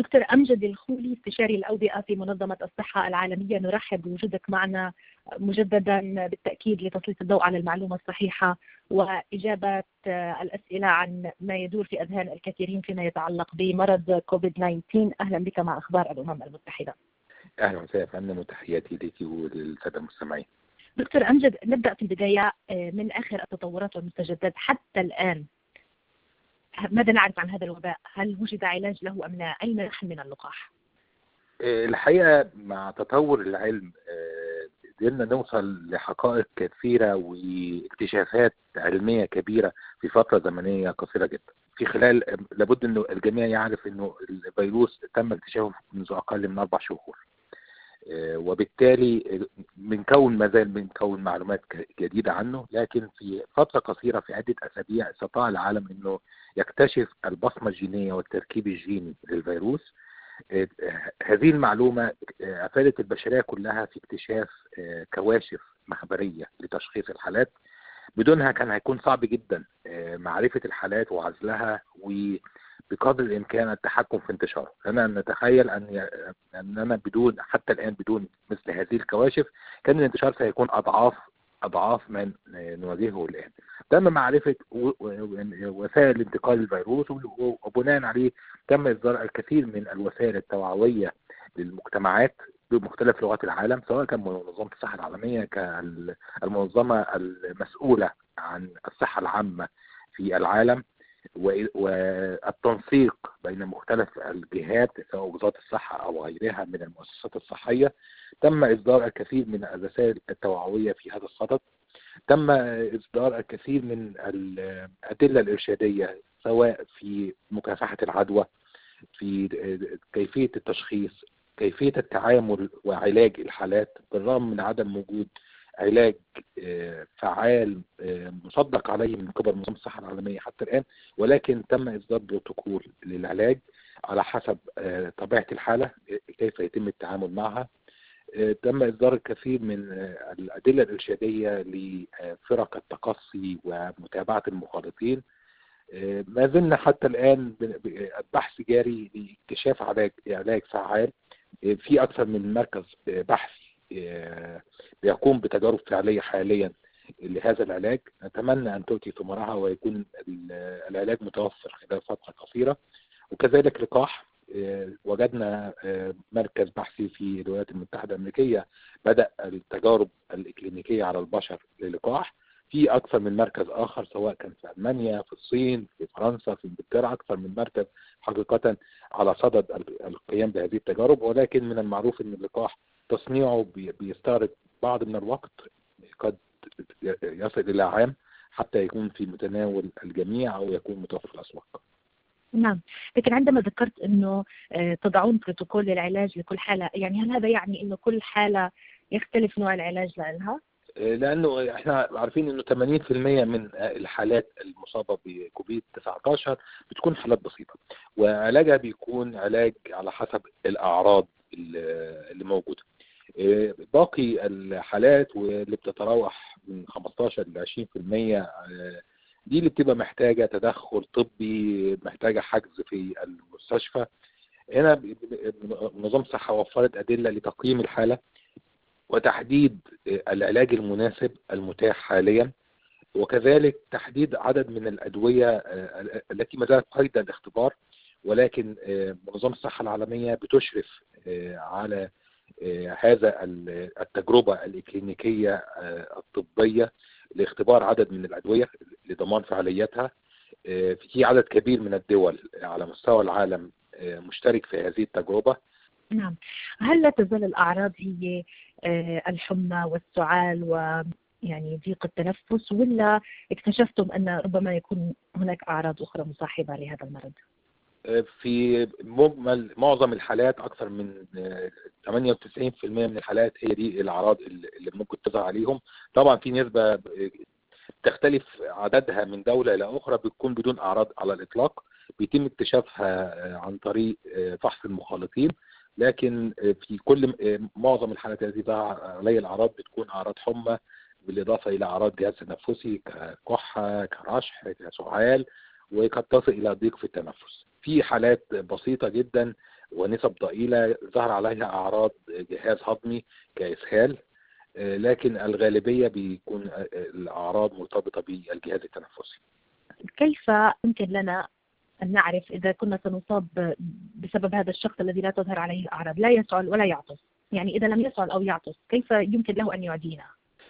دكتور أمجد الخولي استشاري الأوبئة في منظمة الصحة العالمية. نرحب بوجودك معنا مجددا بالتأكيد لتسليط الضوء على المعلومة الصحيحة وإجابة الأسئلة عن ما يدور في أذهان الكثيرين فيما يتعلق بمرض كوفيد 19 أهلا بك مع أخبار الأمم المتحدة. أهلا وسهلا. فندم وتحياتي لك وللسادة المستمعين. دكتور أمجد نبدأ في البداية من آخر التطورات والمستجدات حتى الآن ماذا نعرف عن هذا الوباء؟ هل وجد علاج له أم لا؟ اين نحن من اللقاح؟ الحقيقة مع تطور العلم قدرنا نوصل لحقائق كثيرة واكتشافات علمية كبيرة في فترة زمنية قصيرة جدا. في خلال لابد إنه الجميع يعرف إنه الفيروس تم اكتشافه منذ أقل من أربع شهور. وبالتالي بنكون ما زال بنكون معلومات جديدة عنه لكن في فترة قصيرة في عدة أسابيع استطاع العالم إنه يكتشف البصمة الجينية والتركيب الجيني للفيروس. هذه المعلومة أفادت البشرية كلها في اكتشاف كواشف مخبرية لتشخيص الحالات. بدونها كان هيكون صعب جدا معرفة الحالات وعزلها و بقدر الإمكان التحكم في انتشاره. أنا نتخيل أن اننا بدون حتى الآن بدون مثل هذه الكواشف كان الانتشار سيكون أضعاف أضعاف ما نواجهه الآن. تم معرفة وسائل انتقال الفيروس وبناء عليه تم إصدار الكثير من الوسائل التوعوية للمجتمعات بمختلف لغات العالم سواء كان منظمة الصحة العالمية كالمنظمه المسؤولة عن الصحة العامة في العالم. والتنسيق بين مختلف الجهات سواء وزارة الصحة أو غيرها من المؤسسات الصحية تم إصدار الكثير من الرسائل التوعوية في هذا الصدد تم إصدار الكثير من الأدلة الإرشادية سواء في مكافحة العدوى في كيفية التشخيص كيفية التعامل وعلاج الحالات بالرغم من عدم وجود علاج فعال مصدق عليه من قبل منظمه الصحة العالمية حتى الآن ولكن تم اصدار بروتوكول للعلاج على حسب طبيعة الحالة كيف يتم التعامل معها. تم إصدار الكثير من الأدلة الإرشادية لفرق التقصي ومتابعة المخالطين ما زلنا حتى الآن البحث جاري لاكتشاف علاج علاج فعال في أكثر من مركز بحثي بيقوم بتجارب فعلية حاليا لهذا العلاج. نتمنى أن تؤتي ثمارها ويكون العلاج متوفر خلال فترة قصيرة. وكذلك لقاح وجدنا مركز بحثي في الولايات المتحدة الأمريكية بدأ التجارب الإكلينيكية على البشر للقاح. في أكثر من مركز آخر سواء كان في ألمانيا في الصين في فرنسا في إنجلترا أكثر من مركز حقيقة على صدد القيام بهذه التجارب ولكن من المعروف إن اللقاح تصنيعه بيستغرق بعض من الوقت قد يصل إلى عام حتى يكون في متناول الجميع أو يكون متوفر في الأسواق. نعم لكن عندما ذكرت إنه تضعون بروتوكول للعلاج لكل حالة يعني هل هذا يعني إنه كل حالة يختلف نوع العلاج لها؟ لأنه إحنا عارفين إنه 80% من الحالات المصابة بكوفيد 19 بتكون حالات بسيطة وعلاجها بيكون علاج على حسب الأعراض اللي موجودة. باقي الحالات واللي بتتراوح من 15 ل 20% دي اللي بتبقى محتاجة تدخل طبي محتاجة حجز في المستشفى. هنا نظام الصحه وفرت أدلة لتقييم الحالة. وتحديد العلاج المناسب المتاح حاليا وكذلك تحديد عدد من الأدوية التي ما زالت قيد الاختبار ولكن منظمة الصحة العالمية بتشرف على هذا التجربة الاكلينيكيه الطبية لاختبار عدد من الأدوية لضمان فعاليتها في عدد كبير من الدول على مستوى العالم مشترك في هذه التجربة. نعم. هل لا تزال الأعراض هي الحمى والسعال و يعني ضيق التنفس ولا اكتشفتم أن ربما يكون هناك أعراض أخرى مصاحبة لهذا المرض؟ في مجمل معظم الحالات أكثر من 98% من الحالات هي دي الأعراض اللي ممكن تظهر عليهم. طبعا في نسبة تختلف عددها من دولة إلى أخرى بتكون بدون أعراض على الإطلاق. بيتم اكتشافها عن طريق فحص المخالطين. لكن في كل معظم الحالات التي ظهر عليها الأعراض بتكون أعراض حمى بالإضافة إلى أعراض جهاز تنفسي ككحة كرشح كسعال وقد تصل إلى ضيق في التنفس. في حالات بسيطة جدا ونسب ضئيلة ظهر عليها أعراض جهاز هضمي كإسهال لكن الغالبية بيكون الأعراض مرتبطة بالجهاز التنفسي. كيف يمكن لنا أن نعرف إذا كنا سنصاب بسبب هذا الشخص الذي لا تظهر عليه الأعراض لا يسعل ولا يعطس. يعني إذا لم يسعل أو يعطس كيف يمكن له أن يعدينا؟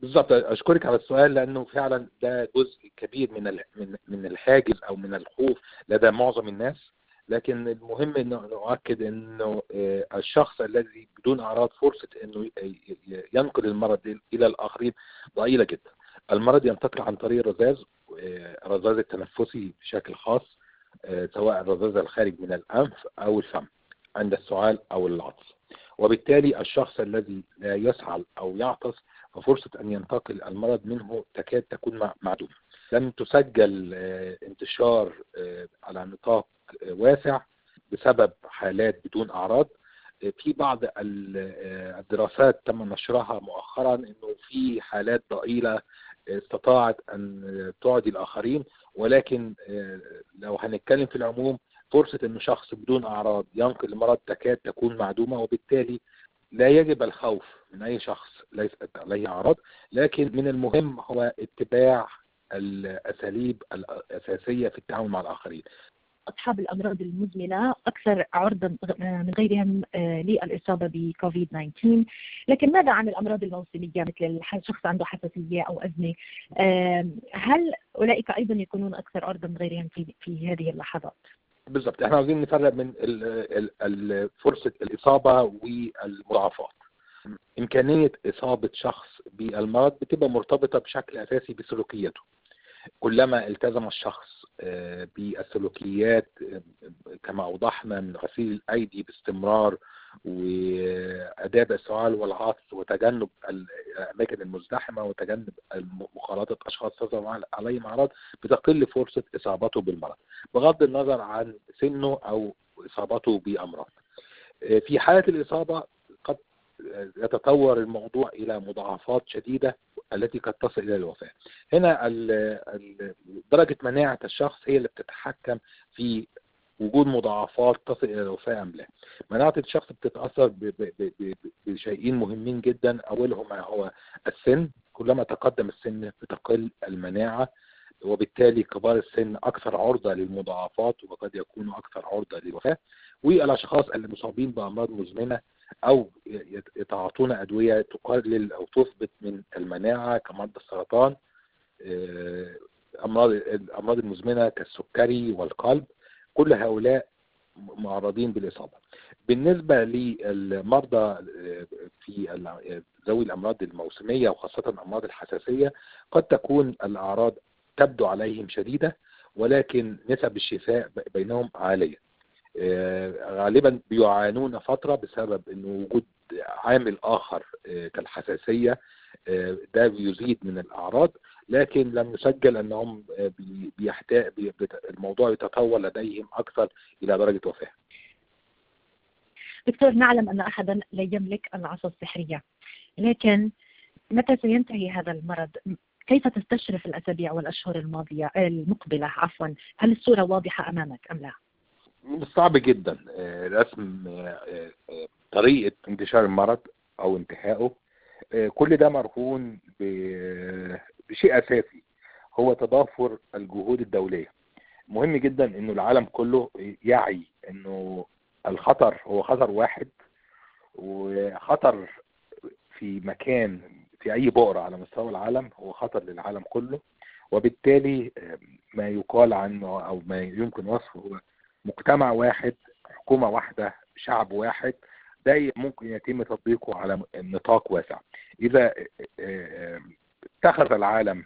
بالضبط. أشكرك على السؤال لأنه فعلا ده جزء كبير من من من الحاجز أو من الخوف لدى معظم الناس. لكن المهم انه نؤكد إنه الشخص الذي بدون أعراض فرصة إنه ينقل المرض إلى الاخرين ضئيلة جدا. المرض ينتقل عن طريق الرذاذ الرذاذ التنفسي بشكل خاص. سواء الرذاذ الخارج من الأنف أو الفم عند السعال أو العطس. وبالتالي الشخص الذي لا يسعل أو يعطس ففرصة أن ينتقل المرض منه تكاد تكون معدومة لم تسجل انتشار على نطاق واسع بسبب حالات بدون أعراض في بعض الدراسات تم نشرها مؤخرا إنه في حالات ضئيلة استطاعت أن تعدي الآخرين ولكن لو هنتكلم في العموم فرصة إن شخص بدون أعراض ينقل المرض تكاد تكون معدومة وبالتالي لا يجب الخوف من أي شخص ليست عليه أعراض لكن من المهم هو اتباع الأساليب الأساسية في التعامل مع الآخرين. أصحاب الأمراض المزمنة أكثر عرضا من غيرهم للإصابة بكوفيد 19 لكن ماذا عن الأمراض الموسمية مثل شخص عنده حساسية أو أزمة؟ هل أولئك أيضا يكونون أكثر عرضا من غيرهم في, في هذه اللحظات؟ بالضبط. إحنا عاوزين نفرق من فرصة الإصابة والمضاعفات. إمكانية إصابة شخص بالمرض بتبقى مرتبطة بشكل أساسي بسلوكياته كلما التزم الشخص بالسلوكيات كما أوضحنا من غسيل الأيدي باستمرار وآداب السؤال والعطس وتجنب الأماكن المزدحمة وتجنب مخالطة أشخاص تظهر عليهم أعراض بتقل فرصة إصابته بالمرض بغض النظر عن سنه أو إصابته بأمراض. في حالة الإصابة يتطور الموضوع إلى مضاعفات شديدة التي قد تصل إلى الوفاة. هنا درجة مناعة الشخص هي اللي بتتحكم في وجود مضاعفات تصل إلى الوفاة أم لا. مناعة الشخص بتتأثر بشيئين مهمين جدا. اولهما هو السن. كلما تقدم السن بتقل المناعة وبالتالي كبار السن أكثر عرضة للمضاعفات وقد يكونوا أكثر عرضة للوفاة. والأشخاص اللي مصابين بأمراض مزمنة أو يتعاطون أدوية تقلل أو تثبت من المناعة كمرض السرطان أمراض الأمراض المزمنة كالسكري والقلب كل هؤلاء معرضين بالإصابة. بالنسبة للمرضى في ذوي الأمراض الموسمية وخاصة أمراض الحساسية قد تكون الأعراض تبدو عليهم شديدة ولكن نسب الشفاء بينهم عالية. غالبا بيعانون فترة بسبب أنه وجود عامل آخر كالحساسية ده بيزيد من الأعراض لكن لم يسجل أنهم بيحتاج الموضوع يتطور لديهم أكثر إلى درجة وفاة. دكتور نعلم أن احدا لا يملك العصا السحرية لكن متى سينتهي هذا المرض؟ كيف تستشرف الأسابيع والأشهر الماضية المقبلة عفوا؟ هل الصورة واضحة أمامك أم لا؟ صعب جدا رسم طريقة انتشار المرض أو انتهائه. كل ده مرهون بشيء أساسي هو تضافر الجهود الدولية. مهم جدا إنه العالم كله يعي إنه الخطر هو خطر واحد وخطر في مكان في أي بؤرة على مستوى العالم هو خطر للعالم كله. وبالتالي ما يقال عنه أو ما يمكن وصفه هو مجتمع واحد حكومة واحدة شعب واحد ده ممكن يتم تطبيقه على نطاق واسع. إذا اتخذ العالم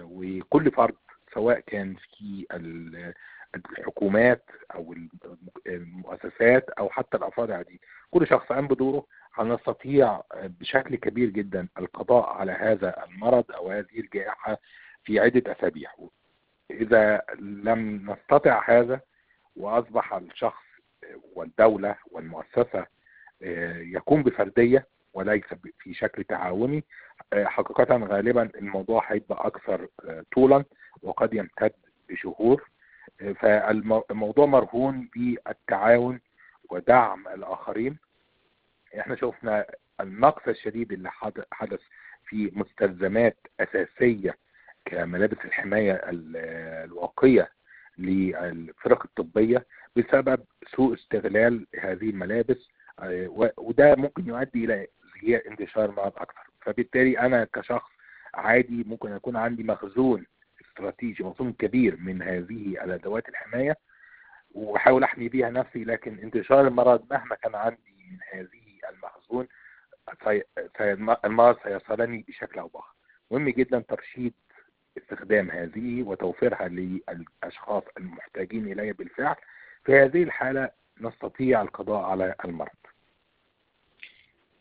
وكل فرد سواء كان في الحكومات أو المؤسسات أو حتى الأفراد العاديين كل شخص قام بدوره. هنستطيع بشكل كبير جدا القضاء على هذا المرض أو هذه الجائحة في عدة أسابيع. اذا لم نستطع هذا وأصبح الشخص والدولة والمؤسسة يكون بفردية وليس في شكل تعاوني. حقيقة غالبا الموضوع هيبقى أكثر طولا وقد يمتد بشهور. فالموضوع مرهون بالتعاون ودعم الآخرين. إحنا شفنا النقص الشديد اللي حدث في مستلزمات أساسية كملابس الحماية الواقية للفرق الطبية بسبب سوء استغلال هذه الملابس وده ممكن يؤدي إلى انتشار مرض أكثر فبالتالي أنا كشخص عادي ممكن يكون عندي مخزون استراتيجي مخزون كبير من هذه الأدوات الحماية وأحاول أحمي بيها نفسي لكن انتشار المرض مهما كان عندي من هذه المخزون المرض سيصلني بشكل أو بآخر. مهم جدا ترشيد استخدام هذه وتوفيرها للأشخاص المحتاجين إليها بالفعل. في هذه الحالة نستطيع القضاء على المرض.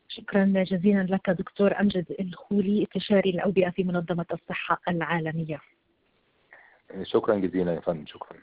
شكرا جزيلا لك دكتور أمجد الخولي استشاري الأوبئة في منظمة الصحة العالمية. شكرا جزيلا يا فندم شكرا.